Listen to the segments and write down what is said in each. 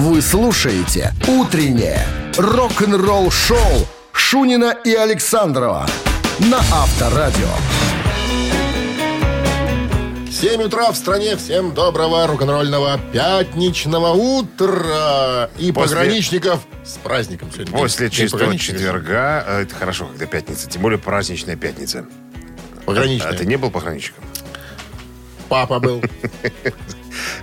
Вы слушаете «Утреннее рок-н-ролл-шоу» Шунина и Александрова на Авторадио. 7 утра в стране. Всем доброго рок-н-ролльного пятничного утра. И После- пограничников с праздником сегодня. После День чистого четверга, э, это хорошо, когда пятница, тем более праздничная пятница. Пограничный. А ты не был пограничником? Папа был.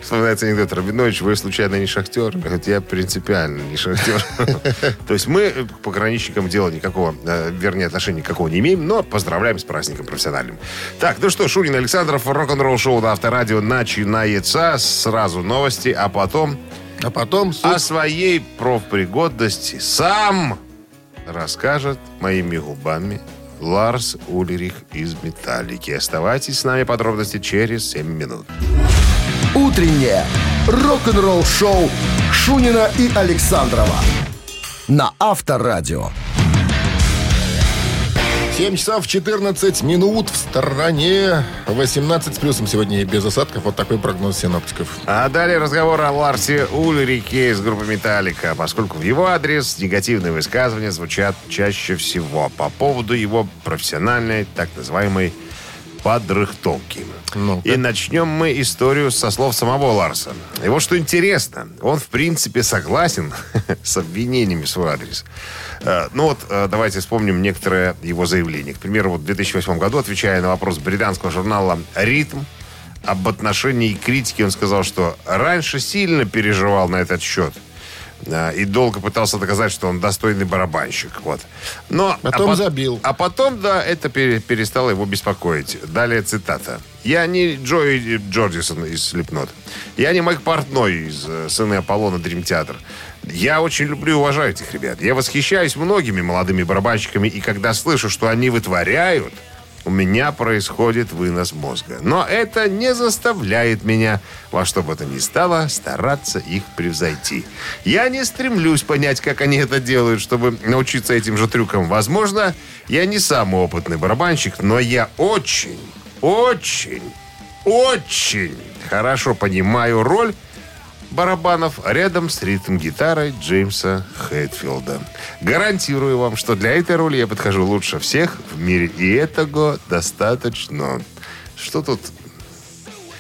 Вспоминается анекдот Рабинович, вы случайно не шахтер? Говорит, я принципиально не шахтер. То есть мы к пограничникам дела никакого, э, вернее, отношения никакого не имеем, но поздравляем с праздником профессиональным. Так, ну что, Шунин Александров, рок-н-ролл шоу на Авторадио начинается. Сразу новости, а потом А потом суд. о своей профпригодности сам расскажет моими губами Ларс Ульрих из «Металлики». Оставайтесь с нами, подробности через 7 минут. Утреннее рок-н-ролл-шоу Шунина и Александрова на Авторадио. 7 часов 14 минут в стороне. 18 с плюсом сегодня и без осадков. Вот такой прогноз синоптиков. А далее разговор о Ларсе Ульрике из группы «Металлика», поскольку в его адрес негативные высказывания звучат чаще всего по поводу его профессиональной, так называемой, подрыхтовки. Ну-ка. И начнем мы историю со слов самого Ларса. И вот что интересно, он в принципе согласен с обвинениями в свой адрес. Э, Ну вот, э, давайте вспомним некоторые его заявления. К примеру, вот в 2008 году, отвечая на вопрос британского журнала «Ритм», об отношении критики он сказал, что раньше сильно переживал на этот счет. Э, И долго пытался доказать, что он достойный барабанщик. Вот. Но, Потом а пот- забил. А потом, да, это пере- перестало его беспокоить. Далее цитата. «Я не Джой Джордисон из Слепнот. Я не Майк Портной из э, «Сыны Аполлона Дрим Театр. Я очень люблю и уважаю этих ребят. Я восхищаюсь многими молодыми барабанщиками, и когда слышу, что они вытворяют, у меня происходит вынос мозга. Но это не заставляет меня во что бы то ни стало стараться их превзойти. Я не стремлюсь понять, как они это делают, чтобы научиться этим же трюкам. Возможно, я не самый опытный барабанщик, но я очень, очень, очень хорошо понимаю роль барабанов рядом с ритм-гитарой Джеймса Хэтфилда. Гарантирую вам, что для этой роли я подхожу лучше всех в мире, и этого достаточно. Что тут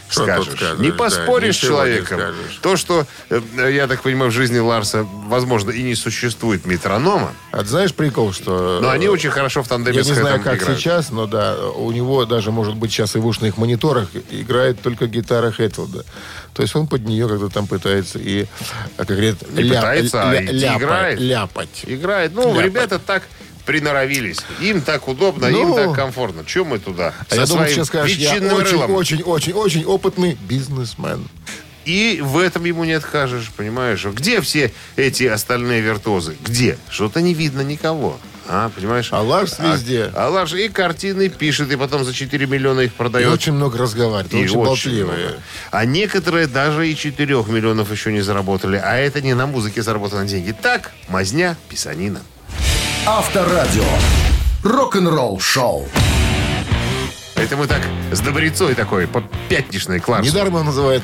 Что скажешь? скажешь, Не да, поспоришь с ничего не человеком. То, что, э, я так понимаю, в жизни Ларса, возможно, и не существует метронома, А ты знаешь прикол, что... но они очень хорошо в тандеме Я с не знаю, как играют. сейчас, но да, у него даже, может быть, сейчас и в ушных мониторах играет только гитара Хэтфилда. То есть он под нее как-то там пытается и, а, как говорят, Не пытается, а идти ляпать, играет. ляпать. Играет. Ну, Ляпать. ребята так приноровились. Им так удобно, Ну. им так комфортно. Чем мы туда? А я думаю, сейчас скажешь, я ветчинным очень, рылом. очень, очень, очень опытный бизнесмен. И в этом ему не откажешь, понимаешь? Где все эти остальные виртуозы? Где? Что-то не видно никого. А, понимаешь? А Ларс везде. А, Ларс и картины пишет, и потом за 4 миллиона их И продает. очень много разговаривает, И очень болтливый. много. А некоторые даже и 4 миллионов еще не заработали. А это не на музыке заработаны деньги. Так, мазня, писанина. Авторадио. Рок-н-ролл шоу. Это мы так с добрецой такой, по пятничной к Ларсу. Недаром он называет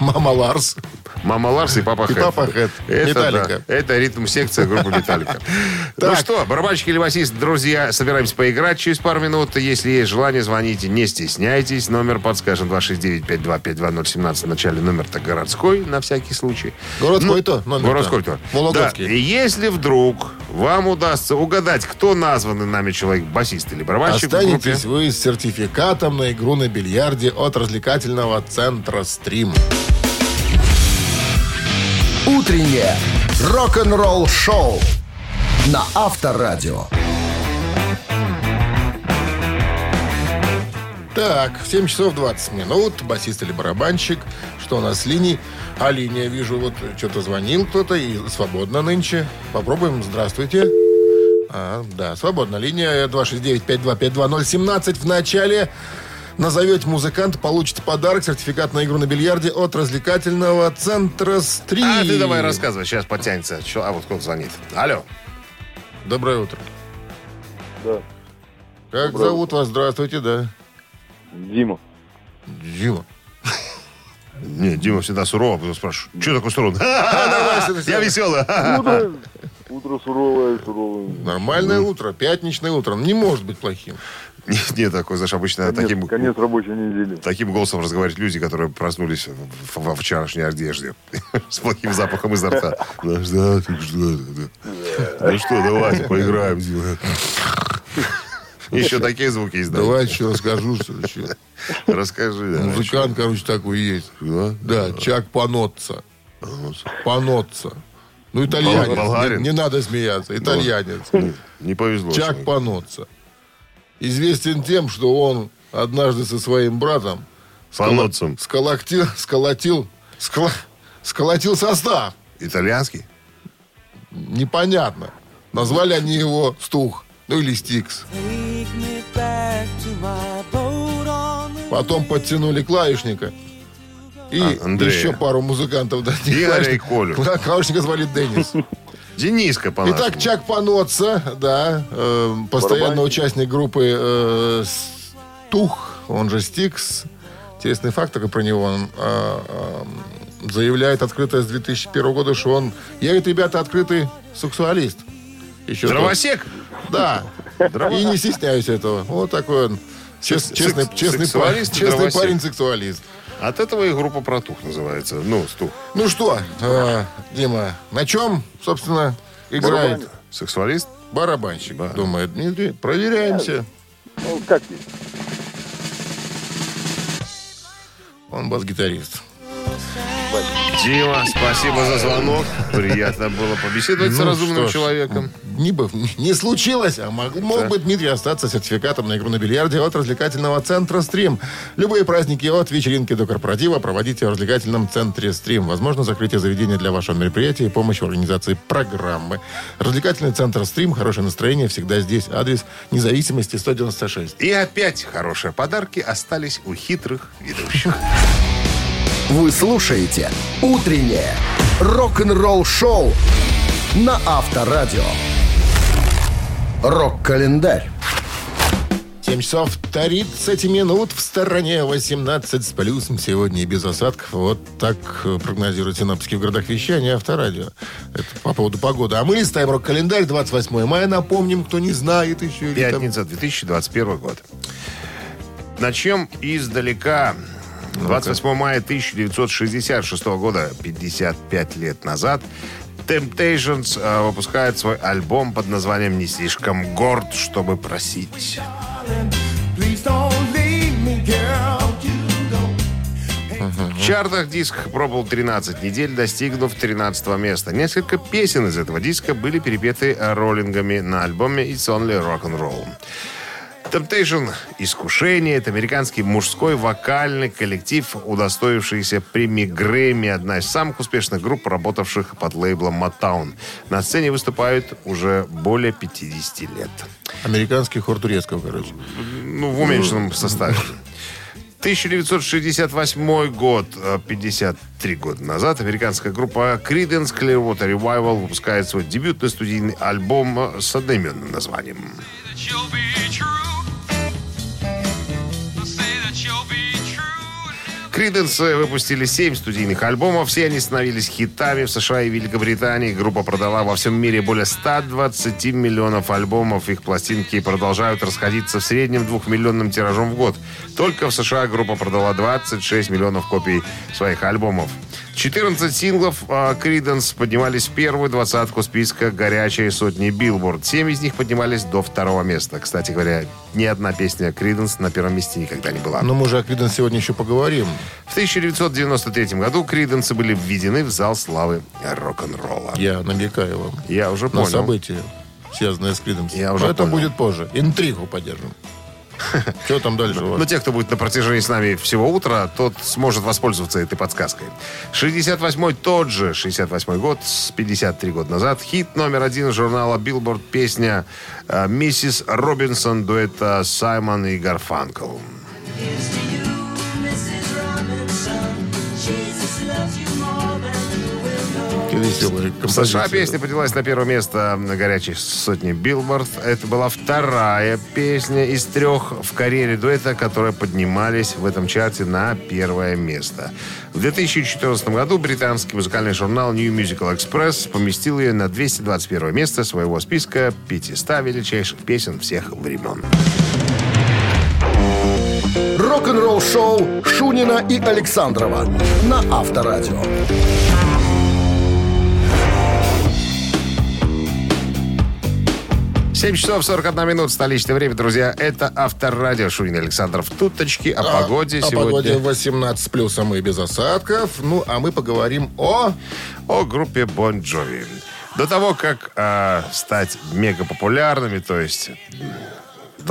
Мама Ларс. Мама Ларс и Папа И Хэт. Папа Хэт. Это, Металлика. да, это ритм-секция группы Металлика. Ну что, барабанщик или басист, друзья, собираемся поиграть через пару минут. Если есть желание, звоните, не стесняйтесь. Номер подскажем 269-5252017. В начале номер-то городской, на всякий случай. Городской-то Ну, номер-то. Городской-то. Вологодский. Да, и если вдруг вам удастся угадать, кто названный нами человек, басист или барабанщик Останетесь вы с сертификатом на игру на бильярде от развлекательного центра «Стрим». Утреннее рок-н-ролл шоу на Авторадио. Так, 7 часов 20 минут. Басист или барабанщик. Что у нас с линий? А линия, вижу, вот что-то звонил кто-то и свободно нынче. Попробуем. Здравствуйте. А, да, свободна линия 269-5252017. В начале назовете музыканта, получите подарок, сертификат на игру на бильярде от развлекательного центра «Стрим». А ты давай рассказывай, сейчас подтянется. А вот кто звонит. Алло. Доброе утро. Да. Как Доброе зовут вас? Здравствуйте, да. Дима. Дима. Нет, Дима всегда сурово, потом спрашивает, что такое сурово? Я веселый. Утро, суровое, суровое. Нормальное утро, пятничное утро. Не может быть плохим. Нет, нет, такой, знаешь, обычно Конец, таким, конец рабочей недели. таким голосом разговаривают люди, которые проснулись в- во вчерашней одежде с плохим запахом изо рта. Ну что, ты? Ну что, давайте поиграем. Еще такие звуки издают. Давай еще расскажу, что еще. Расскажи. Музыкант, короче, такой есть. Да? Да, Чак Паноцца. Паноцца. Ну, итальянец. Болгарин? Не, не надо смеяться. Итальянец. Не повезло. Чак. Паноцца. Известен тем, что он однажды со своим братом Паноццем. сколотил, сколотил, сколо- сколотил состав. Итальянский? Непонятно. Назвали они его Стух. Ну или Стикс. Потом подтянули клавишника. И А, Андрея. еще пару музыкантов. Да, Игоря и Колю. Да, Клавишника звали Деннис. Дениска по Итак, Чак Паноца, да, э, постоянный Барабанщик. участник группы э, Стух, он же Стикс. Интересный факт такой про него. Он э, э, заявляет открыто с 2001 года, что он... Я, говорит, ребята, открытый сексуалист. Еще Дровосек? Да. И не стесняюсь этого. Вот такой он. Чес- Секс- честный, честный, парень, честный дровосек. От этого и группа «Протух» называется. Ну, стух. Ну что, э, Дима, на чем, собственно, играет Барабанит. Сексуалист? барабанщик? Да. Думает Дмитрий. Проверяемся. Ну, как есть. Он бас-гитарист. Дима, спасибо за звонок. Приятно было побеседовать с Ну, разумным что ж, человеком. Не, бы- не случилось, а мог, мог Да. бы Дмитрий остаться с сертификатом на игру на бильярде от развлекательного центра «Стрим». Любые праздники от вечеринки до корпоратива проводите в развлекательном центре «Стрим». Возможно, закрытие заведения для вашего мероприятия и помощь в организации программы. Развлекательный центр «Стрим», хорошее настроение, всегда здесь. Адрес независимости 196. И опять хорошие подарки остались у хитрых ведущих. Вы слушаете «Утреннее рок-н-ролл-шоу» на Авторадио. Рок-календарь. 7 часов 30 минут в стороне 18 с плюсом. Сегодня и без осадков. Вот так э, прогнозируют синоптики в городах вещания Авторадио. Это по поводу погоды. А мы листаем рок-календарь 28 мая. Напомним, кто не знает еще. или там- Пятница, 2021 год. Начнем издалека. 28 мая 1966 года, 55 лет назад, Temptations э, выпускает свой альбом под названием «Не слишком горд, чтобы просить». В чартах диск пробовал 13 недель, достигнув 13 места. Несколько песен из этого диска были перепеты роллингами на альбоме «It's Only Rock'n'Roll». Temptation «Искушение» — это американский мужской вокальный коллектив, удостоившийся премии Грэмми, одна из самых успешных групп, работавших под лейблом Motown. На сцене выступают уже более 50 лет. Американский хор турецкого, короче. Ну, в уменьшенном составе. 1968 год, э, 53 года назад, американская группа Creedence Clearwater Revival выпускает свой дебютный студийный альбом э, с одноименным названием. Creedence выпустили 7 студийных альбомов. Все они становились хитами в США и Великобритании. Группа продала во всем мире более 120 миллионов альбомов. Их пластинки продолжают расходиться в среднем двухмиллионным тиражом в год. Только в США группа продала 26 миллионов копий своих альбомов. 14 синглов Creedence поднимались в первую двадцатку списка «Горячей сотни Billboard». Семь из них поднимались до второго места. Кстати говоря, ни одна песня Криденс на первом месте никогда не была. Но мы же о Криденс сегодня еще поговорим. В 1993 году Криденсы были введены в зал славы рок-н-ролла. Я намекаю вам Я уже на понял. события, связанные с Криденс. Я уже Но это понял. будет позже. Интригу поддержим. Что там дальше у вас? Но те, кто будет на протяжении с нами всего утра, тот сможет воспользоваться этой подсказкой. 68-й тот же, 68-й год, с 53 года назад, хит номер один журнала Billboard песня э, «Mrs. Robinson» дуэта Саймон и Гарфанкл. Такие веселые В США песня поднялась на первое место на горячей сотни Билборд. Это была вторая песня из трех в карьере дуэта, которые поднимались в этом чарте на первое место. В 2014 году британский музыкальный журнал New Musical Express поместил ее на 221 место своего списка 500 величайших песен всех времен. Рок-н-ролл шоу Шунина и Александрова на Авторадио. 7 часов 41 минут, столичное время, друзья. Это Авторадио Шунин Александров. Туточки о А, погоде о сегодня. погоде 18 плюсом и без осадков. Ну, а мы поговорим о... о группе Bon Jovi. До того, как а, стать мега популярными, то есть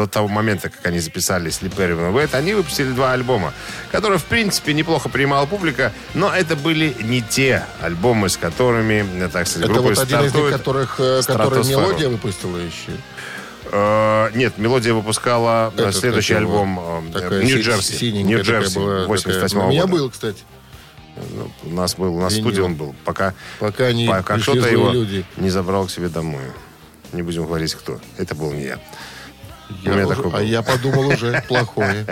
до того момента, как они записали Slippery When Wet, они выпустили два альбома, которые, в принципе, неплохо принимала публика, но это были не те альбомы, с которыми, э, так сказать, Это вот один из них, которых, э, который мелодия выпустила еще. Э, нет, Мелодия выпускала э, Этот, следующий альбом Нью-Джерси. Нью-Джерси, была, 88 такая. У меня года. был, кстати. Ну, у нас был, у нас в Винил. студии он был, пока, Пока не пока кто-то его люди. не забрал к себе домой. Не будем говорить, кто. Это был не я. Я уже- такой а я подумал уже плохое.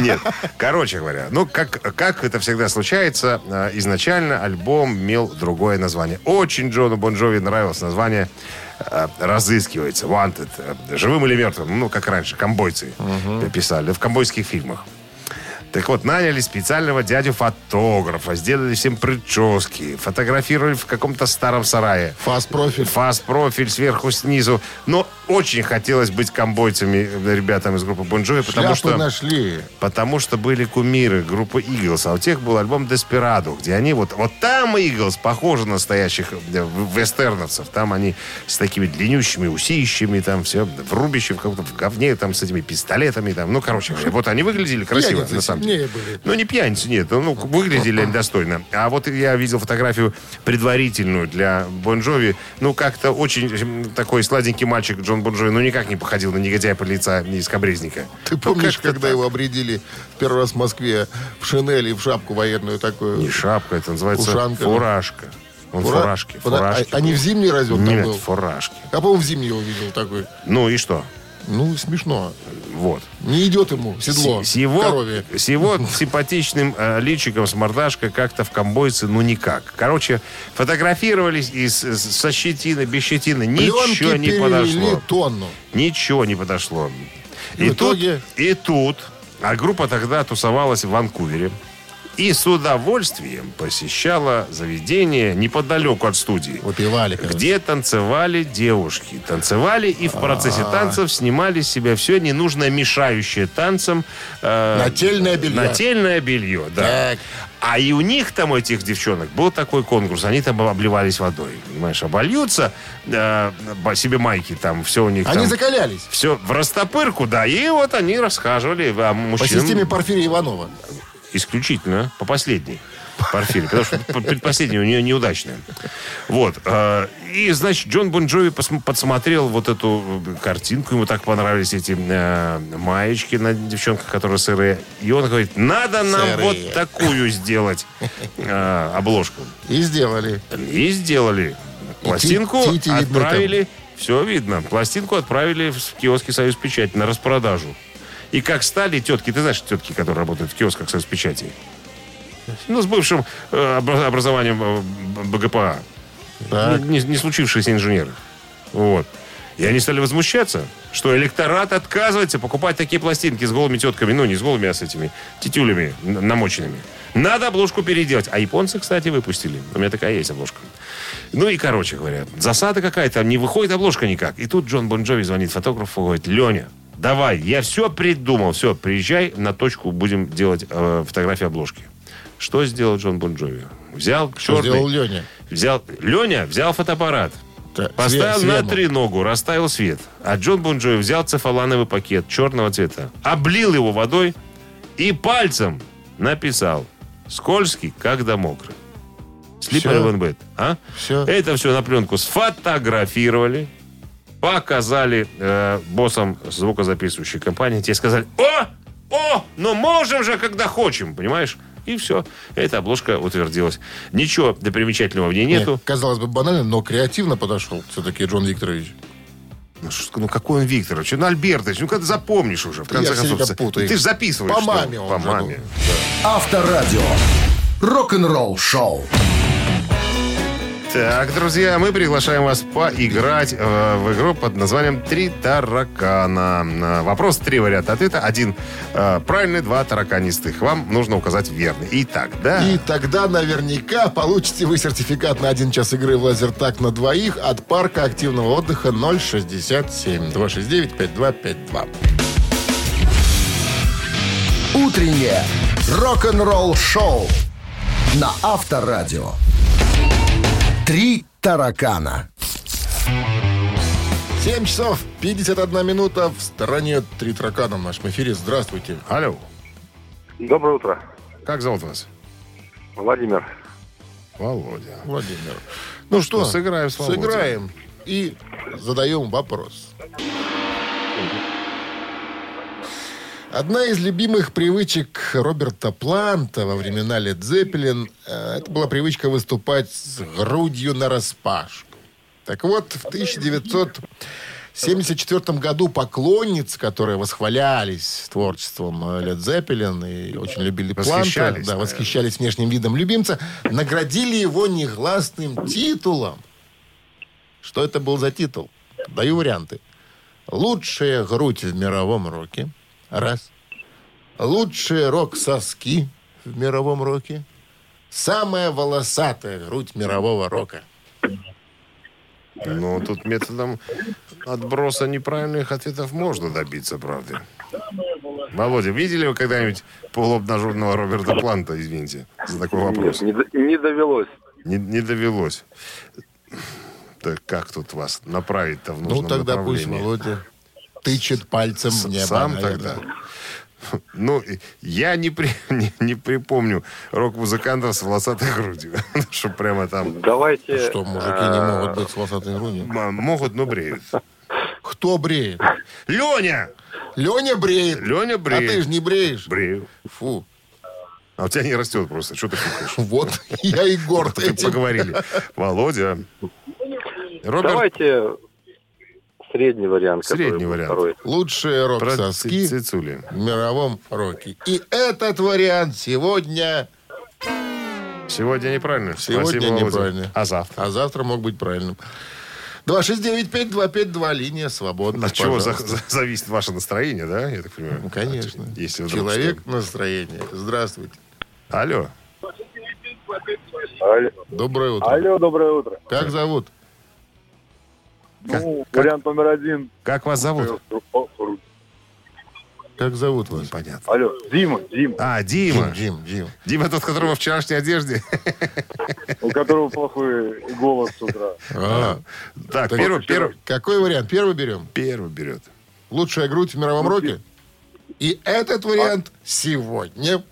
Нет, короче говоря, ну, как, как это всегда случается, э, изначально альбом имел другое название. Очень Джону Бон Джови нравилось название э, «Разыскивается», «Wanted», «Живым или мертвым», ну, как раньше, комбойцы писали, в комбойских фильмах. Так вот, наняли специального дядю-фотографа, сделали всем прически, фотографировали в каком-то старом сарае. Фаст-профиль. Фаст-профиль сверху, снизу. Но очень хотелось быть комбойцами э, ребятам из группы Бон Джови, потому что... нашли. Потому что были кумиры группы Eagles, а у тех был альбом Desperado, где они вот... Вот там Eagles похожи на настоящих э, вестерновцев. Там они с такими длиннющими усищами, там все в рубище, в каком-то в говне, там с этими пистолетами, там. Ну, короче вот они выглядели красиво, на самом деле. Сильнее были. Ну, не пьяницы, нет. Ну, выглядели они достойно. А вот я видел фотографию предварительную для Бон Джови. Ну, как-то очень такой сладенький мальчик Джон Бон Джови, ну, никак не походил на негодяя под лица из Кабрезника. Ты Ну, помнишь, как-то когда так. его обредили первый раз в Москве в шинели и в шапку военную такую? Не шапка, это называется Ушанка, фуражка. Он Фура- фуражки, Подо- фуражки. а, а не в зимний разве он там Нет, был? фуражки. Я, по-моему, в зимний его видел такой. Ну и что? Ну, смешно. Вот. Не идет ему седло С, с его, корове. с его симпатичным э, личиком, с мордашкой как-то в комбойце, ну никак. Короче, фотографировались и с- с- со щетиной, без щетины. Ничего Пленки не подошло. тонну. Ничего не подошло. И в итоге? тут, и тут, а группа тогда тусовалась в Ванкувере. И с удовольствием посещала заведение неподалеку от студии. Выпивали. кажется. Где танцевали девушки. Танцевали и в процессе танцев снимали с себя все ненужное, мешающее танцам. э, Нательное белье. Нательное белье, да. Так. А и у них там, у этих девчонок, был такой конкурс. Они там обливались водой. Понимаешь, обольются э, себе майки там, все у них Они там. закалялись. Все в растопырку, да. И вот они расхаживали. А По мужчинам системе Порфирия Иванова. Исключительно по последней. Порфире, потому что предпоследняя у нее неудачная. Вот. э, И, значит, Джон Бон Джови пос- подсмотрел вот эту э, картинку. Ему так понравились эти э, маечки на девчонках, которые сырые. И он говорит, надо нам Сырые. вот такую сделать обложку. И сделали. И сделали. Пластинку ти- видны отправили. Все видно. Пластинку отправили в киоски «Союз Печати» на распродажу. И как стали тетки, ты знаешь тетки, которые работают в киосках «Союз Печати»? Ну, с бывшим э, обра- образованием э, БГПА. Так. Не, не случившиеся инженеры. Вот. И они стали возмущаться, что электорат отказывается покупать такие пластинки с голыми тетками. Ну, не с голыми, а с этими тетюлями намоченными. Надо обложку переделать. А японцы, кстати, выпустили. У меня такая есть обложка. Ну и, короче говоря, засада какая-то, не выходит обложка никак. И тут Джон Бон Джови звонит фотографу, говорит, Леня, давай, я все придумал, все, приезжай на точку, будем делать э, фотографии обложки. Что сделал Джон Бон Джови? Взял Что черный... сделал Леня? Взял, Леня взял фотоаппарат, Та- поставил све- на свему. треногу, расставил свет. А Джон Бон Джови взял целлофановый пакет черного цвета, облил его водой и пальцем написал «Скользкий, когда мокрый». When wet. А? Всё? Это все на пленку сфотографировали, показали э, боссам звукозаписывающей компании. Те сказали «О! О! Но можем же, когда хочем!» Понимаешь? И все. Эта обложка утвердилась. Ничего да примечательного в ней нету. Нет, казалось бы, банально, но креативно подошел все-таки Джон Викторович. Ну, что- ну, какой он Викторович? Ну, Альбертович, ну, когда запомнишь уже, в конце Я все концов. путаю. Ты же записываешь. По что? маме он По маме. ну. Авторадио. Рок-н-ролл шоу. Так, друзья, мы приглашаем вас поиграть э, в игру под названием «Три таракана». Э, Вопрос, три варианта ответа. Один э, правильный, два тараканистых. Вам нужно указать верный. Итак, да? И тогда наверняка получите вы сертификат на один час игры в лазертак на двоих от парка активного отдыха 067 269 5252. Утреннее рок-н-ролл шоу на Авторадио. Три таракана. 7 часов 51 минута в стороне Три таракана в нашем эфире. Здравствуйте. Алло, Доброе утро. как зовут вас? Владимир. Володя. Владимир. Ну что, Ну, сыграем с Володей. Сыграем и задаем вопрос. Одна из любимых привычек Роберта Планта во времена Лед Зеппелин э, это была привычка выступать с грудью на распашку. Так вот, в 1974 году поклонниц, которые восхвалялись творчеством Лед Зеппелин и очень любили Планта, да, восхищались внешним видом любимца, наградили его негласным титулом. Что это был за титул? Даю варианты. Лучшая грудь в мировом роке. Раз. Лучшие рок-соски в мировом роке. Самая волосатая грудь мирового рока. Ну, тут методом отброса неправильных ответов можно добиться, правда. Володя, видели вы когда-нибудь полуобнаженного Роберта Планта, извините, за такой вопрос? Нет, не, не довелось. Не, не довелось. Так как тут вас направить-то в нужном Ну, тогда пусть? Володя тычет пальцем в небо. Сам наверное. тогда. Ну, я не, при, не, не припомню рок-музыкантов с волосатой грудью. Что прямо там Давайте... Что, мужики не могут быть с волосатой грудью? могут, но бреют. Кто бреет? Леня! Леня бреет. Леня А бреет. ты же не бреешь. Брею. Фу. А у тебя не растет просто. Что ты фукаешь? Вот, я и горд этим. поговорили. Володя. Роберт, Давайте средний вариант. Средний вариант. Второй. Лучшие рок-соски в мировом роке. И этот вариант сегодня... Сегодня неправильно. Сегодня Спасибо, неправильно. А завтра? А завтра мог быть правильным. 269-5252, линия свободна. От чего за- за- зависит ваше настроение, да? Я так понимаю. Ну, конечно. Если вдруг Человек настроение. Здравствуйте. что. Алло. Алло. Доброе утро. Алло, доброе утро. Как зовут? Ну, вариант номер один. Как вас зовут? Как зовут вас? Понятно. Алло, Дима, Дима, А, Дима. Дим, Дим. Дима тот, которого в вчерашней одежде. у которого плохой голос с утра. А, Так, так первый, первый, Какой вариант? Первый берем. первый берет. Лучшая грудь в мировом роке? И этот вариант сегодня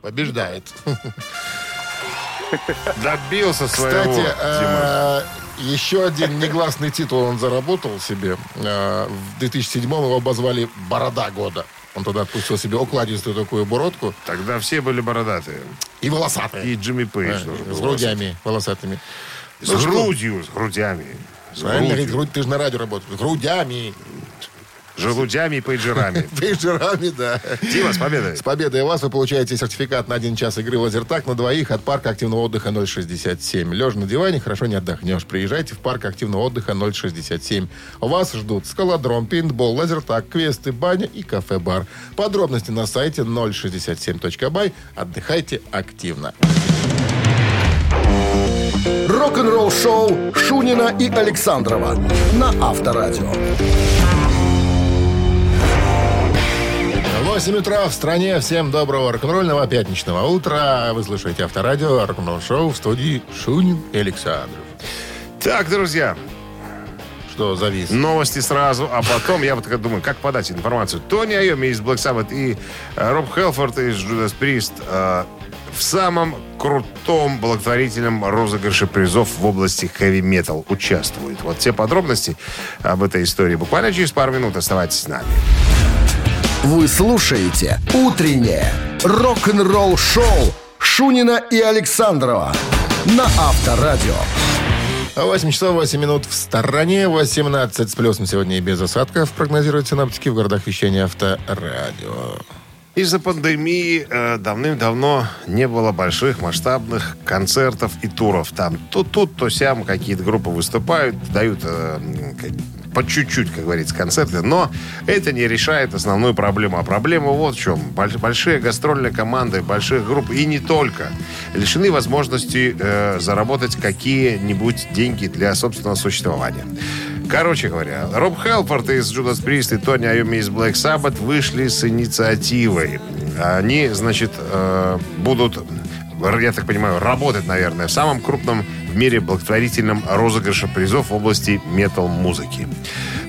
побеждает. Добился своего, Кстати, э, еще один негласный титул он заработал себе. Э, В 2007 его обозвали «Борода года». Он тогда отпустил себе окладистую такую бородку Тогда все были бородатые. и волосатые. И Джимми Пейдж Э, тоже С грудями волосатыми. С Ну что? грудью, с грудями. С Правильно грудью. грудь, ты же на радио работаешь. С грудями. Желудями и пейджерами. Пейджерами, да. Дима, с победой. С победой вас вы получаете сертификат на один час игры «Лазертак» на двоих от парка активного отдыха 067. Лежа на диване, хорошо не отдохнешь. Приезжайте в парк активного отдыха 067. Вас ждут скалодром, пейнтбол, лазертак, квесты, баня и кафе-бар. Подробности на сайте 067.бай. Отдыхайте активно. Рок-н-ролл шоу Шунина и Александрова на Авторадио. 8 утра в стране. Всем доброго рок-н-ролльного пятничного утра. Вы слушаете Авторадио, рок-н-ролл шоу в студии Шунин и Александров. Так, друзья, Что завис? новости сразу, а потом я вот так думаю, как подать информацию. Тони Айоми из Black Sabbath и э, Роб Хелфорд из Judas Priest э, в самом крутом благотворительном розыгрыше призов в области хэви-метал участвуют. Вот все подробности об этой истории буквально через пару минут. Оставайтесь с нами. Вы слушаете «Утреннее рок-н-ролл шоу Шунина и Александрова на Авторадио. 8 часов 8 минут в стороне, 18 с плюсом сегодня и без осадков, прогнозируют синаптики в городах вещания Авторадио. Из-за пандемии э, давным-давно не было больших масштабных концертов и туров. Там то тут, то сям какие-то группы выступают, дают э, по чуть-чуть, как говорится, концерты. Но это не решает основную проблему. А проблема вот в чем. Большие гастрольные команды, больших групп и не только лишены возможности э, заработать какие-нибудь деньги для собственного существования. Короче говоря, Роб Хелфорд из Judas Priest и Тони Айоми из Black Sabbath вышли с инициативой. Они, значит, э, будут, я так понимаю, работать, наверное, в самом крупном в мире благотворительном розыгрыше призов в области метал-музыки.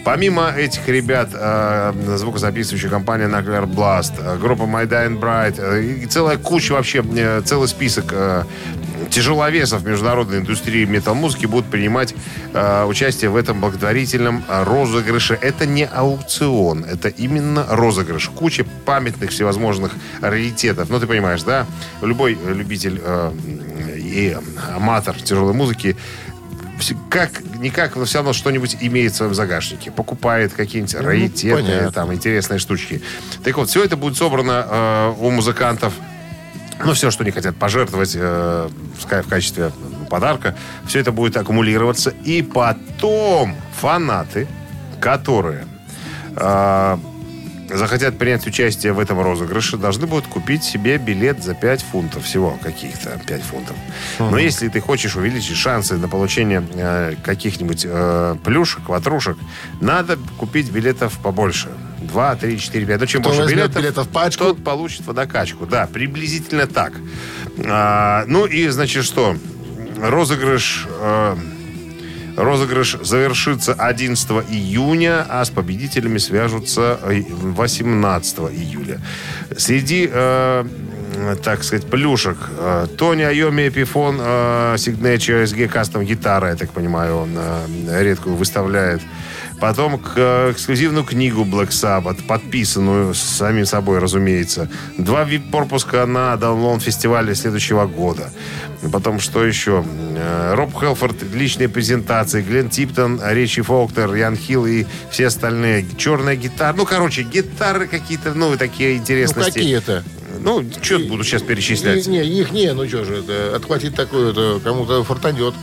Помимо этих ребят, э, звукозаписывающая компания Nuclear Blast, э, группа My Dying Bright э, и целая куча вообще, целый список тяжеловесов международной индустрии метал-музыки будут принимать участие в этом благотворительном розыгрыше. Это не аукцион, это именно розыгрыш. Куча памятных всевозможных раритетов. Ну, ты понимаешь, да? Любой любитель и аматор тяжелой музыки как никак, но все равно что-нибудь имеет в своем загашнике. Покупает какие-нибудь ну, раритеты, там, интересные штучки. Так вот, все это будет собрано э, у музыкантов. Ну, все, что они хотят пожертвовать э, в качестве подарка, все это будет аккумулироваться. И потом фанаты, которые э, захотят принять участие в этом розыгрыше, должны будут купить себе билет за 5 фунтов. Всего каких-то 5 фунтов. Угу. Но если ты хочешь увеличить шансы на получение э, каких-нибудь э, плюшек, ватрушек, надо купить билетов побольше. 2, 3, 4, 5. Ну, чем Кто больше билетов, билетов пачку? тот получит водокачку. Да, приблизительно так. А, ну и, значит, что? Розыгрыш... Э, Розыгрыш завершится 11 июня, а с победителями свяжутся 18 июля. Среди, э, так сказать, плюшек э, Тони Айоми Эпифон Signature SG Custom гитара, я так понимаю, он э, редкую выставляет. Потом к, э, эксклюзивную книгу Black Sabbath, подписанную самим собой, разумеется. Два вип-пропуска на Download фестивале следующего года. Потом что еще? Э, Роб Хелфорд, личные презентации. Глен Типтон, Ричи Фолктер, Ян Хилл и все остальные. Черная гитара. Ну, короче, гитары какие-то, ну, такие интересности. Ну, какие это? Ну, что буду сейчас перечислять? Не, не, их не, ну что же, это, отхватить такое, это кому-то фортанет.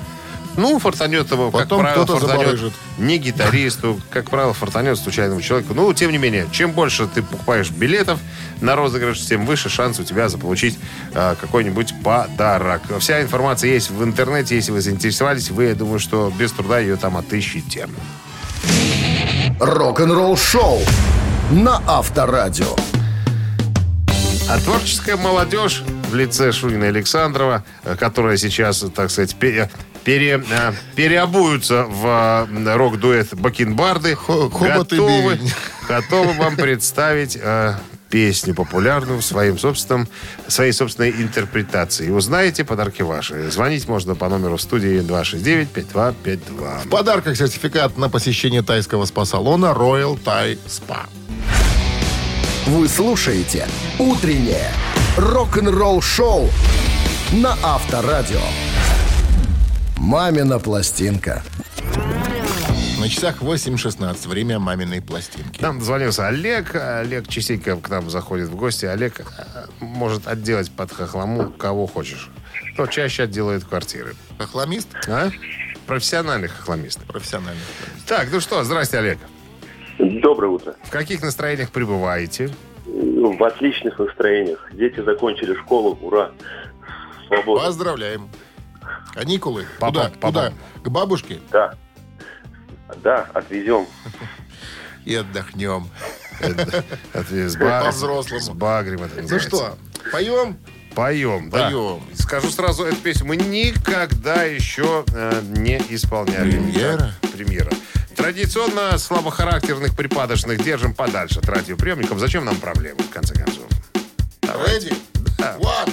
Ну, фортанет его, как правило, фортанет не гитаристу, как правило, фортанет случайному человеку. Ну, тем не менее, чем больше ты покупаешь билетов на розыгрыш, тем выше шанс у тебя заполучить э, какой-нибудь подарок. Вся информация есть в интернете, если вы заинтересовались, вы, я думаю, что без труда ее там отыщите. Рок-н-ролл шоу на Авторадио. А творческая молодежь в лице Шунина Александрова, э, которая сейчас, так сказать, пере, э, переобуются в э, рок-дуэт Бакенбарды. Готовы, готовы вам представить э, песню популярную в своем собственном, своей собственной интерпретации. Узнаете, подарки ваши. Звонить можно по номеру студии 269-5252. В подарках сертификат на посещение тайского спа-салона Royal Thai Spa. Вы слушаете «Утреннее рок-н-ролл-шоу» на Авторадио. «Мамина пластинка». На часах 8.16. Время маминой пластинки. Нам дозвонился Олег. Олег частенько к нам заходит в гости. Олег э, может отделать под хохлому кого хочешь. Кто чаще отделает квартиры. Хохломист? А? Профессиональный хохломист. Профессиональный. Так, ну что, здрасте, Олег. Доброе утро. В каких настроениях пребываете? В отличных настроениях. Дети закончили школу. Ура. Свобода. Поздравляем. Каникулы? Папа, куда? Папа. Куда? К бабушке? Да. Да, отвезем. И отдохнем. По-взрослому. С багрем это Ну что, поем? Поем, да. Поем. Скажу сразу, эту песню мы никогда еще э, не исполняли. Премьера? Премьера. Традиционно слабохарактерных припадочных держим подальше от радиоприемников. Зачем нам проблемы, в конце концов? Ready? Да. One.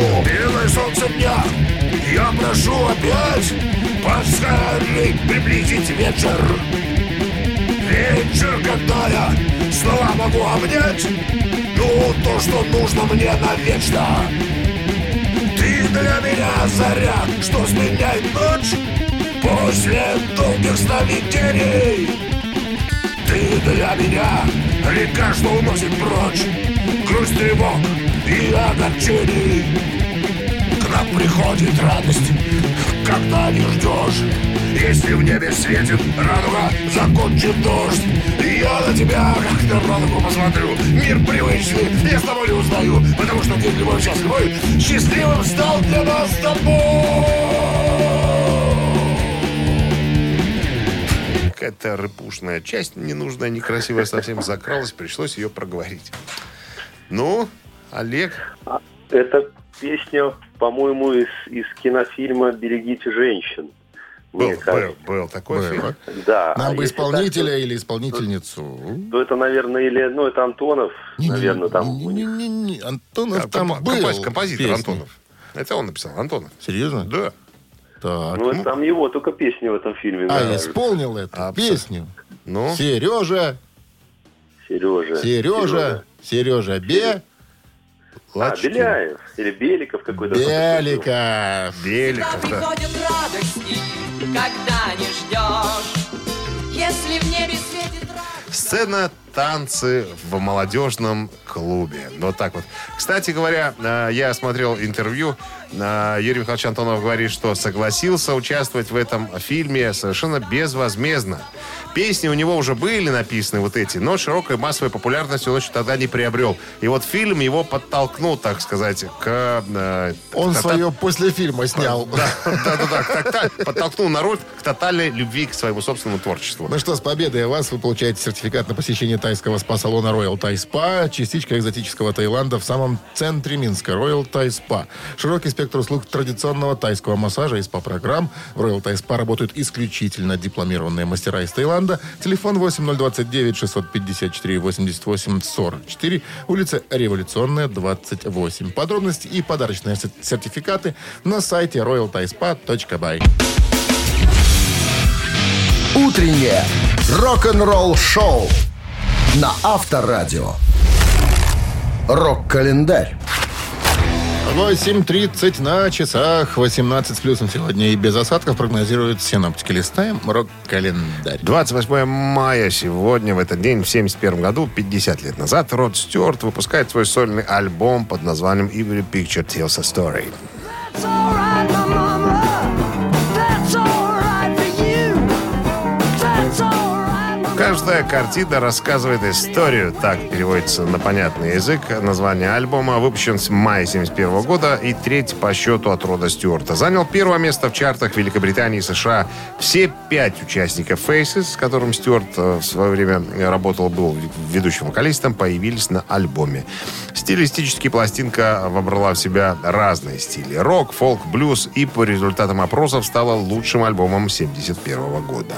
Белое солнце дня, я прошу опять поскорей приблизить вечер. Вечер, когда я снова могу обнять Ну, то, что нужно мне навечно. Ты для меня заряд, что сменяет ночь После долгих сновидений. Ты для меня река, что уносит прочь Грусть тревог и огорчений К нам приходит радость, когда не ждешь. Если в небе светит радуга, закончит дождь. Я на тебя, как на радугу посмотрю. Мир привычный, я с тобой не узнаю Потому что день любой час любой Счастливым стал для нас с тобой. Какая-то рыпушная часть, ненужная, некрасивая совсем закралась, пришлось ее проговорить. Ну, Олег, Это песня, по-моему, из, из кинофильма «Берегите женщин». был, был, был такой Было. фильм. Да. Нам а бы исполнителя так, или исполнительницу. то, то это, наверное, или, ну, это Антонов, наверное, там. у них. Не-не-не, Антонов А, там компо- был. компози- композитор песни. Антонов. Это он написал, Антонов. Серьезно? Да. Так. Ну, это там его только песни в этом фильме. А, нравятся. исполнил эту А, песню. Ну, Сережа, Сережа. Сережа, Сережа Бе, А, Ладушкин. Беляев. Или Беликов какой-то. Белика. Беликов, да. приходят радости, когда не ждешь. Если в небе светит радость. Сцена танцы в молодежном клубе. Вот так вот. Кстати говоря, э, я смотрел интервью. Э, Юрий Михайлович Антонов говорит, что согласился участвовать в этом фильме совершенно безвозмездно. Песни у него уже были написаны вот эти, но широкой массовой популярности он еще тогда не приобрел. И вот фильм его подтолкнул, так сказать, к... э, Он к- свое после фильма снял. Да-да-да, подтолкнул народ к тотальной любви к своему собственному творчеству. Ну что, с победой вас вы получаете сертификат на посещение тайского спа-салона Royal Thai Spa, частичка экзотического Таиланда в самом центре Минска. Royal Thai Spa. Широкий спектр услуг традиционного тайского массажа и спа-программ. В Royal Thai Spa работают исключительно дипломированные мастера из Таиланда. Телефон 8029 654 88 44, улица Революционная, 28. Подробности и подарочные сер- сертификаты на сайте royalthaispa.by. Утреннее рок-н-ролл-шоу на Авторадио. Рок-календарь. 8.30 на часах, 18 с плюсом сегодня и без осадков прогнозируют синоптики. Листаем рок-календарь. 28 мая сегодня, в этот день, в 71 году, 50 лет назад, Род Стюарт выпускает свой сольный альбом под названием «Every Picture Tells a Story». Каждая картина рассказывает историю. Так переводится на понятный язык. Название альбома выпущен с мая 71 года и третий по счету от рода Стюарта. Занял первое место в чартах Великобритании и США. Все пять участников Faces, с которым Стюарт э, в свое время работал, был ведущим вокалистом, появились на альбоме. Стилистически пластинка вобрала в себя разные стили. Рок, фолк, блюз и по результатам опросов стала лучшим альбомом 71 года.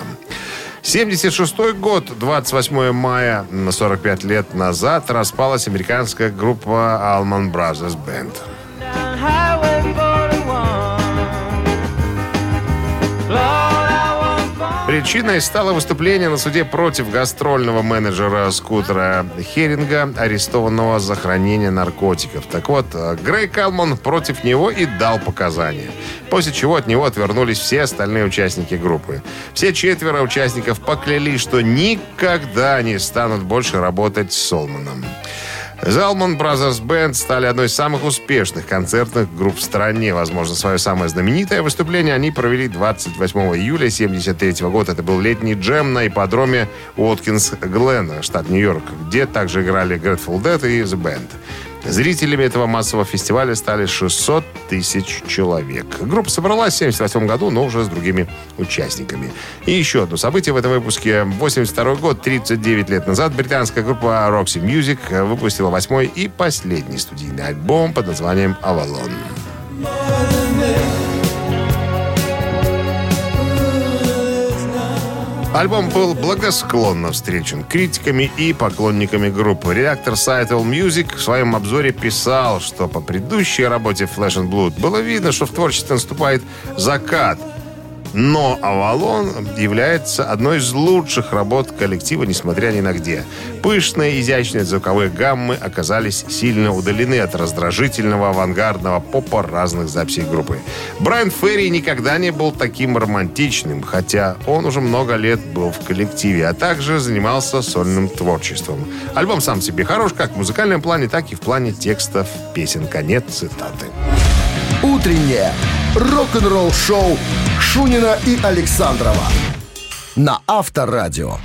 76 год, 28 мая, на 45 лет назад, распалась американская группа Allman Brothers Band. Причиной стало выступление на суде против гастрольного менеджера скутера Херинга, арестованного за хранение наркотиков. Так вот, э, Грейк Алман против него и дал показания. После чего от него отвернулись все остальные участники группы. Все четверо участников поклялись, что никогда не станут больше работать с Солманом. Залман Brothers Band стали одной из самых успешных концертных групп в стране. Возможно, свое самое знаменитое выступление они провели 28 июля 1973 года. Это был летний джем на ипподроме Уоткинс Гленна, штат Нью-Йорк, где также играли Grateful Dead и The Band. Зрителями этого массового фестиваля стали 600 тысяч человек. Группа собралась в 1978 году, но уже с другими участниками. И еще одно событие в этом выпуске. 82 год, 39 лет назад, британская группа Roxy Music выпустила восьмой и последний студийный альбом под названием «Avalon». Альбом был благосклонно встречен критиками и поклонниками группы. Редактор сайта All Music в своем обзоре писал, что по предыдущей работе Flash and Blood было видно, что в творчестве наступает закат. Но «Авалон» является одной из лучших работ коллектива, несмотря ни на где. Пышные, изящные звуковые гаммы оказались сильно удалены от раздражительного авангардного попа разных записей группы. Брайан Ферри никогда не был таким романтичным, хотя он уже много лет был в коллективе, а также занимался сольным творчеством. Альбом сам себе хорош как в музыкальном плане, так и в плане текстов песен. Конец цитаты. Утреннее рок-н-ролл-шоу Шунина и Александрова на Авторадио.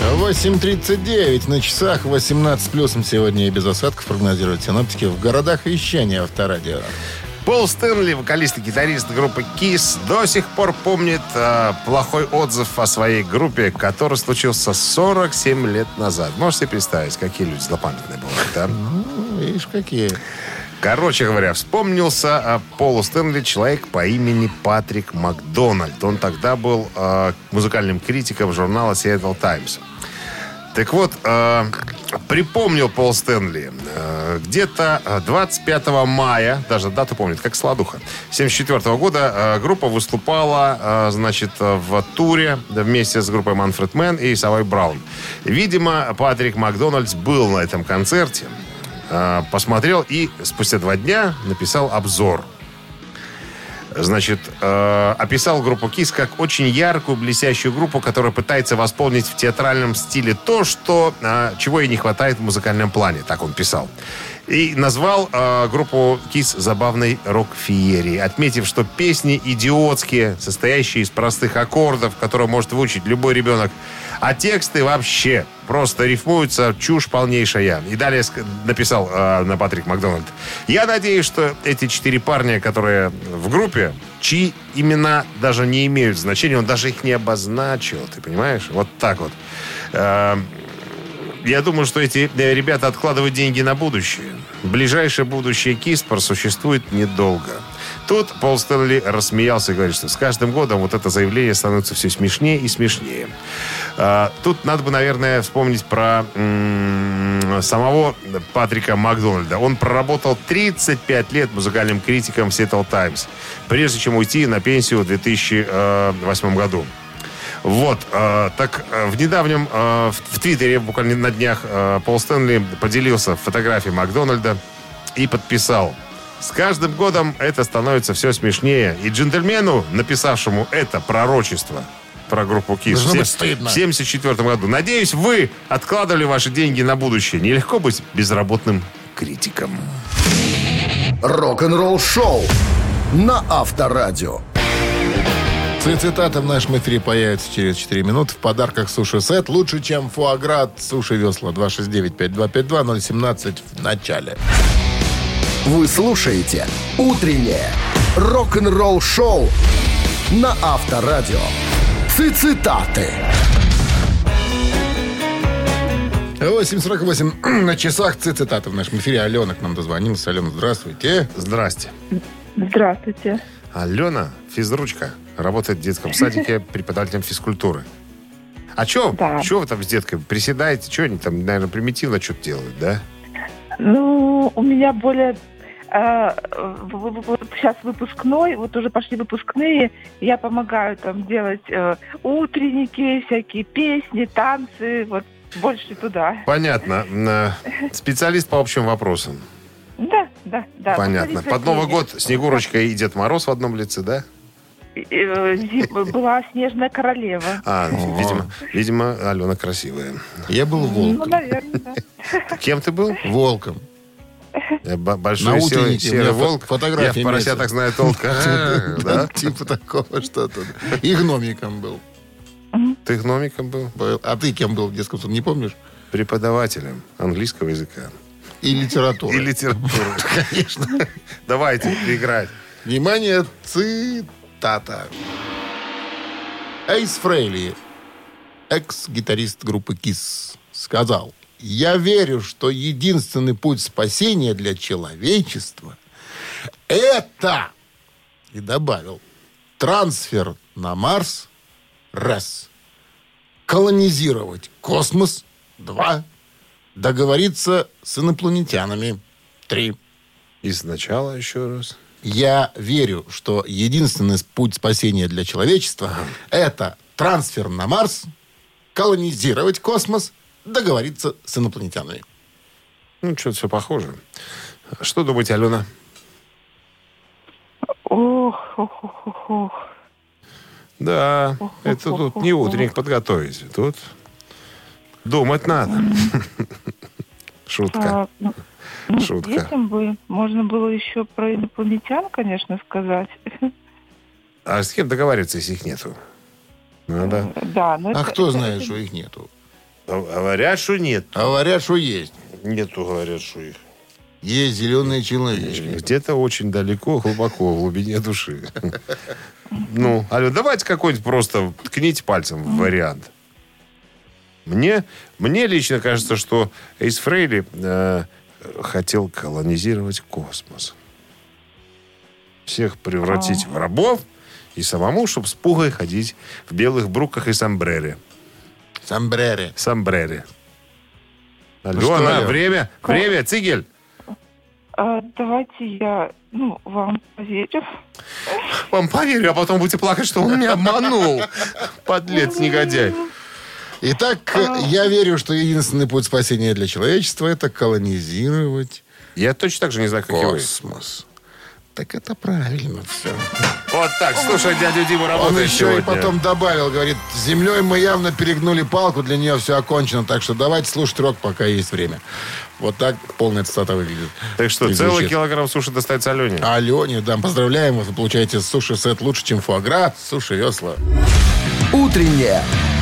8.39 на часах, 18 плюсом сегодня и без осадков прогнозируют синоптики в городах вещания авторадио. Пол Стэнли, вокалист и гитарист группы Kiss, до сих пор помнит э, плохой отзыв о своей группе, который случился 47 лет назад. Можете себе представить, какие люди злопамятные бывают, да? Ну, видишь, какие. Короче говоря, вспомнился о Полу Стэнли человек по имени Патрик Макдональд. Он тогда был э, музыкальным критиком журнала Seattle Times. Так вот, э, припомнил Пол Стэнли, э, где-то э, 25 мая, даже дату помнит, как сладуха, 74 года э, группа выступала, э, значит, в туре вместе с группой Манфред Мэн и Савой Браун. Видимо, Патрик Макдональдс был на этом концерте, посмотрел и спустя два дня написал обзор значит, э, описал группу Кис как очень яркую, блестящую группу, которая пытается восполнить в театральном стиле то, что, э, чего ей не хватает в музыкальном плане. Так он писал. И назвал э, группу Кис забавной рок-феерией, отметив, что песни идиотские, состоящие из простых аккордов, которые может выучить любой ребенок, а тексты вообще просто рифмуются, чушь полнейшая. И далее написал э, на Патрик Макдональд. Я надеюсь, что эти четыре парня, которые в группе, чьи имена даже не имеют значения, он даже их не обозначил, ты понимаешь? Вот так вот. Э, я думаю, что эти э, ребята откладывают деньги на будущее. Ближайшее будущее КИС просуществует недолго. Тут Пол Стэнли рассмеялся и говорит, что с каждым годом вот это заявление становится все смешнее и смешнее. А, Тут надо бы, наверное, вспомнить про самого Патрика Макдональда. Он проработал 35 лет музыкальным критиком в Seattle Times, прежде чем уйти на пенсию в 2008 году. Вот, э, так э, в недавнем, э, в, в Твиттере буквально на днях э, Пол Стэнли поделился фотографией Макдональда и подписал. С каждым годом это становится все смешнее. И джентльмену, написавшему это пророчество про группу Кис Должно быть стыдно. в 74 году. Надеюсь, вы откладывали ваши деньги на будущее. Нелегко быть безработным критиком. Рок-н-ролл-шоу на Авторадио. Цитата в нашем эфире появится через 4 минуты. В подарках суши-сет лучше, чем фуаград суши-весла 269-5252-017 в начале. Вы слушаете «Утреннее рок-н-ролл-шоу» на Авторадио. Цитаты. 8.48 на часах цитата в нашем эфире. Алена к нам дозвонилась. Алена, здравствуйте. Здрасте. Здравствуйте. Алена, физручка, работает в детском садике преподавателем физкультуры. А что Да. вы там с деткой приседаете? Что они там, наверное, примитивно что-то делают, да? Ну, у меня более... э, сейчас выпускной, вот уже пошли выпускные, я помогаю там делать э, утренники, всякие песни, танцы, вот больше туда. Понятно. Э, Специалист по общим вопросам. Да, да, да. Понятно. Под Новый год Снегурочка и Дед Мороз в одном лице, да? Э, Была снежная королева. А, видимо, видимо, Алена красивая. Я был Ну, волком. наверное, да. Кем ты был? Волком. Большой На серый, серый волк. фотография Я в поросятах имеется. знаю толк. А, Да? Типа такого что-то. И гномиком был. Ты гномиком был? Был. А ты кем был в детском саду, не помнишь? Преподавателем английского языка. И литературы. И литературы. Конечно. Давайте играть. Внимание, цитата. Эйс Фрейли, экс-гитарист группы КИС, сказал, «Я верю, что единственный путь спасения для человечества – это...» И добавил, «Трансфер на Марс – раз, колонизировать космос – два, договориться с инопланетянами – три». И сначала еще раз. Я верю, что единственный путь спасения для человечества это трансфер на Марс, колонизировать космос, договориться с инопланетянами. Ну, что-то все похоже. Что думаете, Алена? Ох, ох, ох, ох, ох. Да, это тут не утренник подготовить. Тут думать надо. Шутка. А, ну, Шутка. Детям бы можно было еще про инопланетян, конечно, сказать. А с кем договариваться, если их нету? Ну да. Но А это- кто это- знает, это- что их нету? А Говорят, что нет. А говорят, что есть. Нету, говорят, что их. Есть зеленые человечки. Где-то очень далеко, глубоко, в глубине души. Ну, Алена, давайте какой-нибудь просто ткните пальцем в вариант. Мне, мне лично кажется, что Эйс Фрейли э, хотел колонизировать космос. Всех превратить в рабов и самому, чтобы с пугой ходить в белых бруках и сомбрере. Самбрере. Сомбрере. Ну что, Алена, Алена? время, время, Цигель. А, давайте я, ну, вам поверю. Вам поверю, а потом будете плакать, что он меня обманул. Подлец, негодяй. Итак, я верю, что единственный путь спасения для человечества это колонизировать Я точно так же не знаю, как космос. Так это правильно все. Вот так, слушай, дядю Диму Он работает еще сегодня. и потом добавил, говорит, с землей мы явно перегнули палку, для нее все окончено, так что давайте слушать рок, пока есть время. Вот так полная цитата выглядит. Так что, И целый килограмм суши достается Алене. Алене, да, поздравляем вас, вы получаете суши-сет лучше, чем фуагра, суши-весла. Утреннее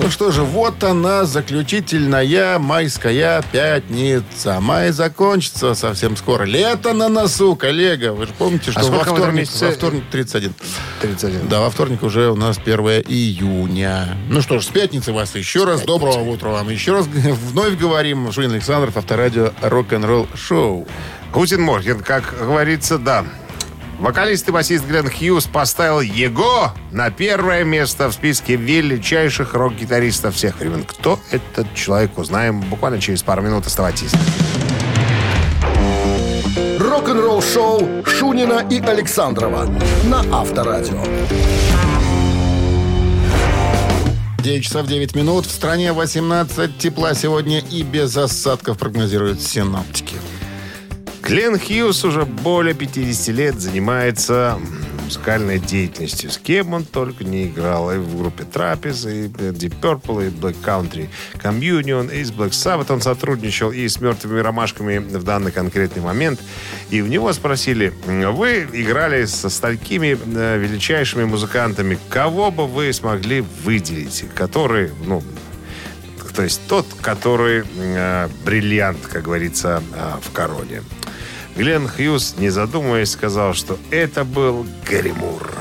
Ну что же, вот она, заключительная майская пятница. Май закончится совсем скоро. Лето на носу, коллега. Вы же помните, что во сколько в этом вторник, месяце? во вторник 31. 31. Да, во вторник уже у нас 1 июня. Ну что ж, с пятницы вас еще раз. Доброго утра вам. Еще раз вновь говорим. Шунин Александров, Авторадио, рок-н-ролл шоу. Гутин Морген, как говорится, да. Вокалист и басист Глен Хьюз поставил его на первое место в списке величайших рок-гитаристов всех времен. Кто этот человек, узнаем буквально через пару минут. Оставайтесь. Рок-н-ролл-шоу Шунина и Александрова на Авторадио. 9 часов 9 минут. В стране 18 тепла сегодня и без осадков прогнозируют синоптики. Глен Хьюз уже более 50 лет занимается музыкальной деятельностью. С кем он только не играл. И в группе Трапез, и Deep Purple, и Black Country Communion, и с Black Sabbath он сотрудничал, и с мертвыми ромашками в данный конкретный момент. И у него спросили, вы играли со столькими э, величайшими музыкантами, кого бы вы смогли выделить, который, ну, то есть тот, который э, бриллиант, как говорится, э, в короне. Глен Хьюз, не задумываясь, сказал, что это был Гэри Мур.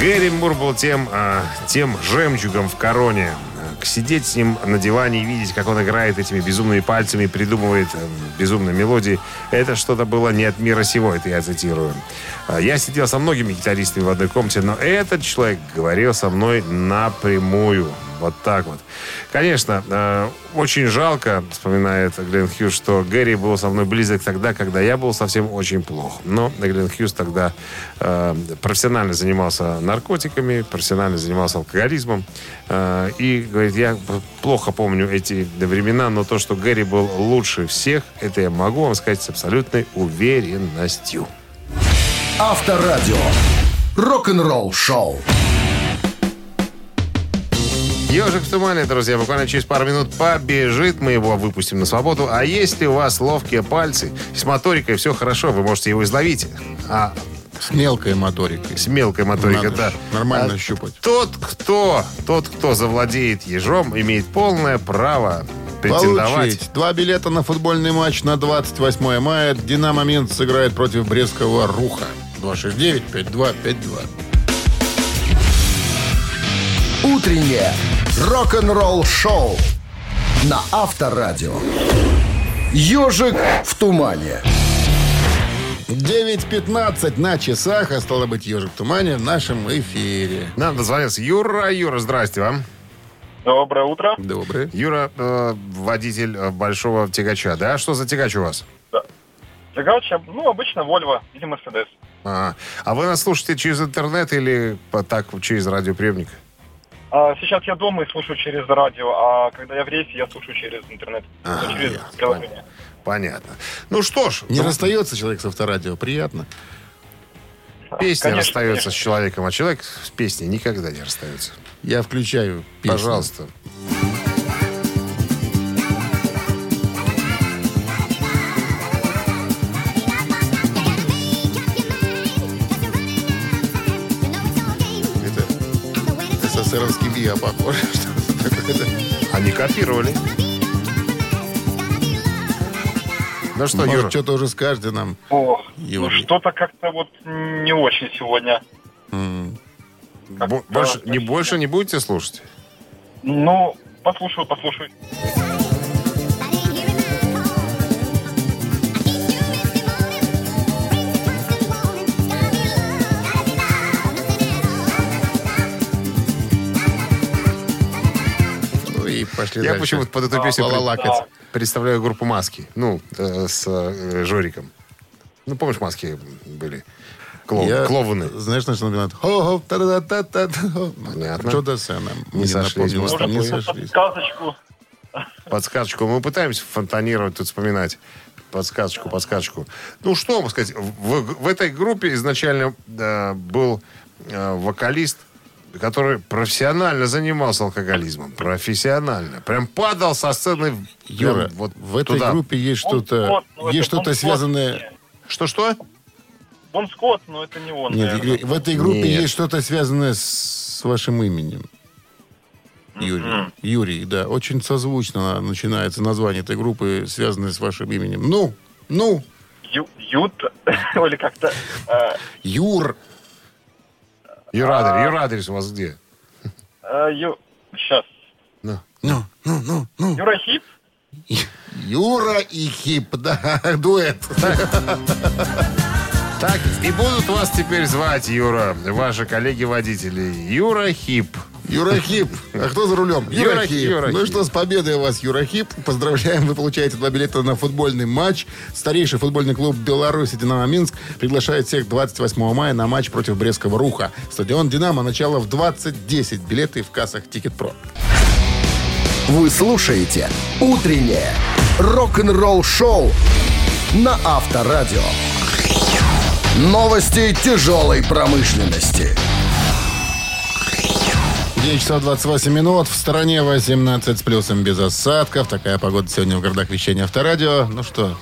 Гэри Мур был тем, э, тем жемчугом в короне. Сидеть с ним на диване и видеть, как он играет этими безумными пальцами, придумывает э, безумные мелодии, это что-то было не от мира сего, это я цитирую. Э, Я сидел со многими гитаристами в одной комнате, но этот человек говорил со мной напрямую. Вот так вот. Конечно, э, очень жалко, вспоминает Глен Хьюз, что Гэри был со мной близок тогда, когда я был совсем очень плох. Но Глен Хьюз тогда э, профессионально занимался наркотиками, профессионально занимался алкоголизмом. Э, и, говорит, я плохо помню эти времена, но то, что Гэри был лучше всех, это я могу вам сказать с абсолютной уверенностью. Авторадио. Рок-н-ролл-шоу. Ежик в тумане, друзья, буквально через пару минут побежит, мы его выпустим на свободу. А если у вас ловкие пальцы, с моторикой все хорошо, вы можете его изловить. А С мелкой моторикой. с мелкой моторикой, Надо да. нормально А щупать. Тот, кто, тот, кто завладеет ежом, имеет полное право. Получить два билета на футбольный матч на 28 мая. Динамо Минск сыграет против Брестского Руха. 269-5252. Утреннее рок-н-ролл-шоу на Авторадио. Ежик в тумане. 9.15 на часах, а стало быть, «Ежик в тумане» в нашем эфире. Нам дозвонился Юра. Юра, здрасте вам. Доброе утро. Добрый. Юра, э, водитель э, большого тягача. Да, что за тягач у вас? Тягач, ну, обычно Volvo или Mercedes. А, а вы нас слушаете через интернет или так через радиоприемник? Сейчас я дома и слушаю через радио, а когда я в рейсе, я слушаю через интернет. А, через ясно, приложение. Понятно. Ну что ж, Не ну, расстается человек с авторадио, приятно. песня Конечно, расстается конечно. с человеком, а человек с песней никогда не расстается. Я включаю песню. Пожалуйста. СССРовский ВИА похоже. Что-то такое. Они копировали. Ну что, Может, Юра, что-то уже скажете нам. Ох, ну что-то как-то вот не очень сегодня. Больше, не больше не будете слушать? Ну, послушаю, послушаю. И пошли Я почему-то под эту песню Лалалакать. представляю группу «Маски». Ну, э, с э, Жориком. Ну, помнишь, «Маски» были? Клоу- Я- Клоуны. Знаешь, на что напоминает? Хо-хо, та-да-та-та-та. Понятно. Джо Дассена. Не сошлись, напомнил, мы с что не сошлись. Подсказочку. Подсказочку. Мы пытаемся фонтанировать, тут вспоминать. Подсказочку, подсказочку. Ну, что вам сказать. В, в этой группе изначально э, был э, вокалист, который профессионально занимался алкоголизмом. Профессионально. Прям падал со сцены прям Юра, вот в этой туда. группе есть что-то, есть что-то связанное... Что-что? Бон Скотт, но это не он, Нет, наверное. в этой группе Нет. есть что-то связанное с вашим именем. Юрий. Юрий, да. Очень созвучно начинается название этой группы, связанное с вашим именем. Ну, ну, Ю- Ют, или как-то... э, Юр. Юрадрис. Юрадрис у вас где? э, Ю... Сейчас. Ну. Ну, ну, ну, ну. Юра Хип? Юра и Хип, да, дуэт. Так, и будут вас теперь звать, Юра, ваши коллеги-водители. Юра Хип. Юра Хип. А кто за рулем? Юра Юра Хип. Юра Ну что, с победой у вас, Юра Хип. Поздравляем, вы получаете два билета на футбольный матч. Старейший футбольный клуб Беларуси «Динамо Минск» приглашает всех 28 мая на матч против Брестского Руха. Стадион «Динамо» начало в 20.10. Билеты в кассах «Тикет.Про». Вы слушаете «Утреннее рок-н-ролл-шоу» на Авторадио. Новости тяжелой промышленности. 9 часов 28 минут. В стороне 18 с плюсом без осадков. Такая погода сегодня в городах вещания Авторадио. Ну что,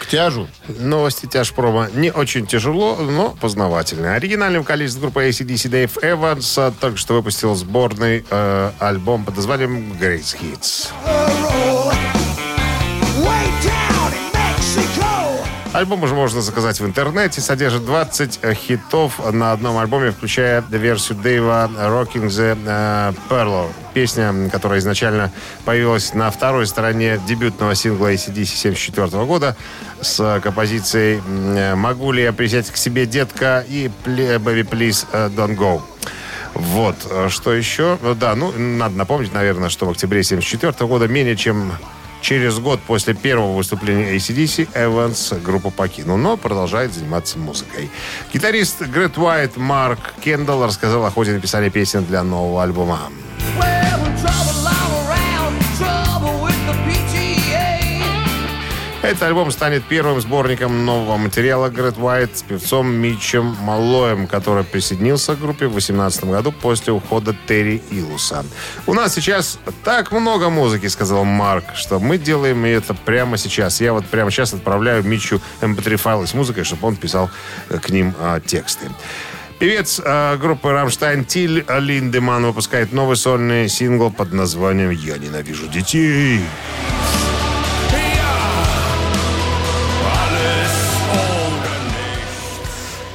к тяжу. Новости тяжпрома. Не очень тяжело, но познавательно. Оригинальный вокалист группы ACDC Дэйв Эванс только что выпустил сборный э, альбом под названием Great Hits. Альбом уже можно заказать в интернете. Содержит 20 хитов на одном альбоме, включая версию Дэйва «Rocking the э, Pearl». Песня, которая изначально появилась на второй стороне дебютного сингла ACDC 74 года с композицией м, «Могу ли я присесть к себе, детка?» и «Pl- «Baby, please э, don't go». Вот, э, что еще? Да, ну, надо напомнить, наверное, что в октябре 74 года, менее чем через год после первого выступления ACDC, Эванс группу покинул, но продолжает заниматься музыкой. Гитарист Грэт Уайт Марк Кендалл рассказал о ходе написания песен для нового альбома. Этот альбом станет первым сборником нового материала Great White с певцом Митчем Маллоем, который присоединился к группе в 2018 году после ухода Терри Илуса. «У нас сейчас так много музыки», — сказал Марк, «что мы делаем это прямо сейчас. Я вот прямо сейчас отправляю Митчу mp3 файлы с музыкой, чтобы он писал э, к ним а, тексты». Певец э, группы «Rammstein» Тиль Линдеман выпускает новый сольный сингл под названием «Я ненавижу детей».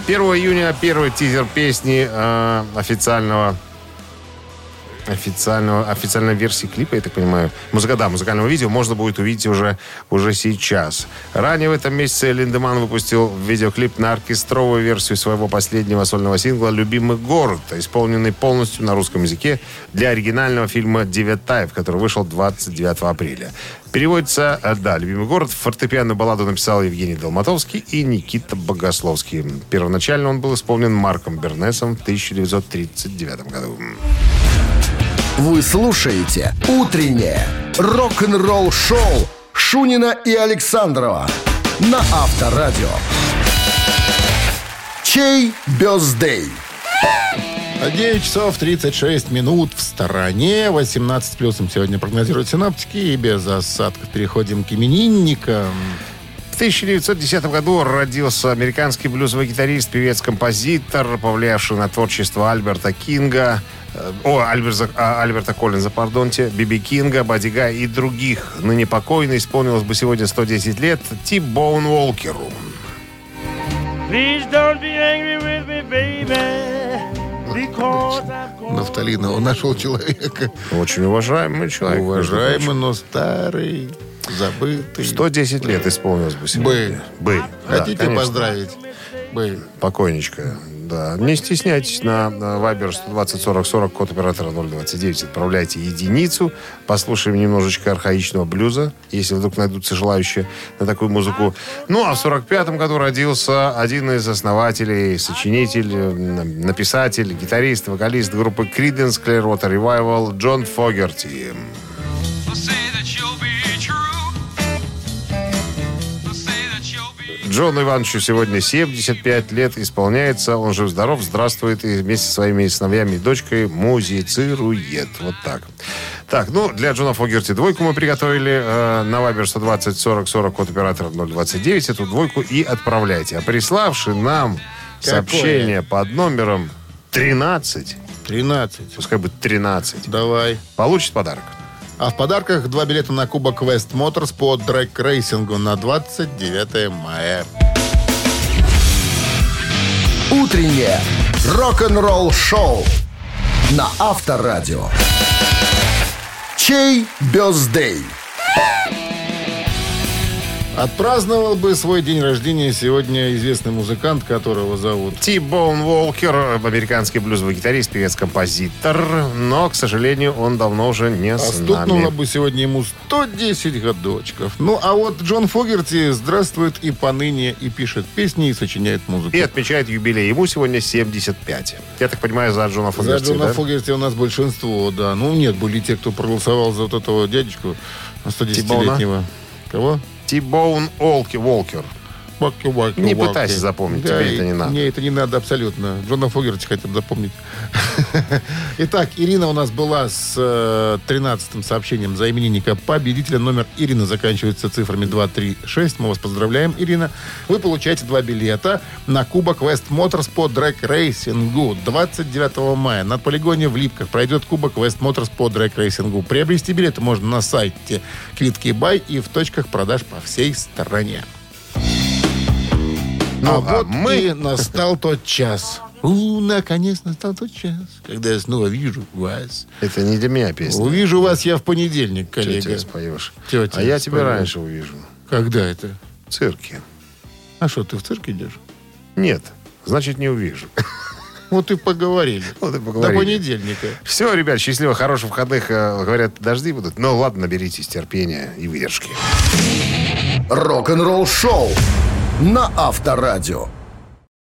1 июня первый тизер песни э, официального официального, официальной версии клипа, я так понимаю, музыка, да, музыкального видео можно будет увидеть уже, уже сейчас. Ранее в этом месяце Линдеман выпустил видеоклип на оркестровую версию своего последнего сольного сингла «Любимый город», исполненный полностью на русском языке для оригинального фильма «Девятаев», который вышел 29 апреля. Переводится, э, да, «Любимый город». Фортепианную балладу написал Евгений Долматовский и Никита Богословский. Первоначально он был исполнен Марком Бернесом в 1939 году. Вы слушаете «Утреннее рок-н-ролл-шоу» Шунина и Александрова на Авторадио. Чей бездей? 9 часов 36 минут в стороне. 18 плюсом сегодня прогнозируют синаптики. И без осадков переходим к именинникам. В 1910 году родился американский блюзовый гитарист, певец-композитор, повлиявший на творчество Альберта Кинга, о, Альберта, Альберта Коллинза, пардонте, Биби Кинга, Бадди Гая и других. Ныне покойно исполнилось бы сегодня 110 лет Ти Боун Уолкеру. Нафталина, он нашел человека. Очень уважаемый человек. Уважаемый, но старый, забытый. 110 лет исполнилось бы сегодня. Бы. Да, Хотите конечно. поздравить? Бы. Покойничка. Да. Не стесняйтесь на, Viber 120 40 40, код оператора 029. Отправляйте единицу. Послушаем немножечко архаичного блюза, если вдруг найдутся желающие на такую музыку. Ну, а в 45 году родился один из основателей, сочинитель, написатель, гитарист, вокалист группы Creedence Clearwater Revival Джон Фогерти. Джону Ивановичу сегодня 75 лет исполняется. Он жив-здоров, здравствует и вместе со своими сыновьями и дочкой музицирует. Вот так. Так, ну, для Джона Фогерти двойку мы приготовили э, на Viber 120 40 40 код оператора 029. Эту двойку и отправляйте. А приславший нам Какое? сообщение под номером 13, 13. пускай будет 13, Давай. получит подарок. А в подарках два билета на Кубок West Motors по дрэг-рейсингу на 29 мая. Утреннее рок-н-ролл-шоу на Авторадио. Чей бездей? Отпраздновал бы свой день рождения сегодня известный музыкант, которого зовут... Ти Боун Уолкер, американский блюзовый гитарист, певец-композитор, но, к сожалению, он давно уже не А с нами. бы сегодня ему 110 годочков. Ну, а вот Джон Фогерти здравствует и поныне, и пишет песни, и сочиняет музыку. И отмечает юбилей. Ему сегодня 75. Я так понимаю, за Джона За Фогерти, Джона да? Фогерти у нас большинство, да. Ну, нет, были те, кто проголосовал за вот этого дядечку 110-летнего. Кого? Ти Боун Олки Волкер. Ваки, ваки, Не ваки. пытайся запомнить, тебе это не надо. Мне это не надо абсолютно. Джона Фогерти хотя бы запомнить. Итак, Ирина у нас была с э, 13-м сообщением за именинника победителя. Номер Ирины заканчивается цифрами 236. Мы вас поздравляем, Ирина. Вы получаете два билета на Кубок West Motors по дрэг-рейсингу 29 мая. На полигоне в Липках пройдет Кубок West Motors по дрэг-рейсингу. Приобрести билеты можно на сайте Квитки Бай и в точках продаж по всей стране. Ну, а, а вот мы- и настал тот час. У, наконец настал тот час, когда я снова вижу вас. Это не для меня песня. Увижу вас я в понедельник, коллега. тебе споешь? Тетя а я тебя раньше увижу. Когда это? В цирке. А что, ты в цирк идешь? Нет, значит, не увижу. Вот и поговорили. Вот и До поговорили. понедельника. Все, ребят, счастливо, хороших выходных. Э, Говорят, дожди будут. Ну, ладно, наберитесь терпения и выдержки. Рок-н-ролл-шоу на Авторадио.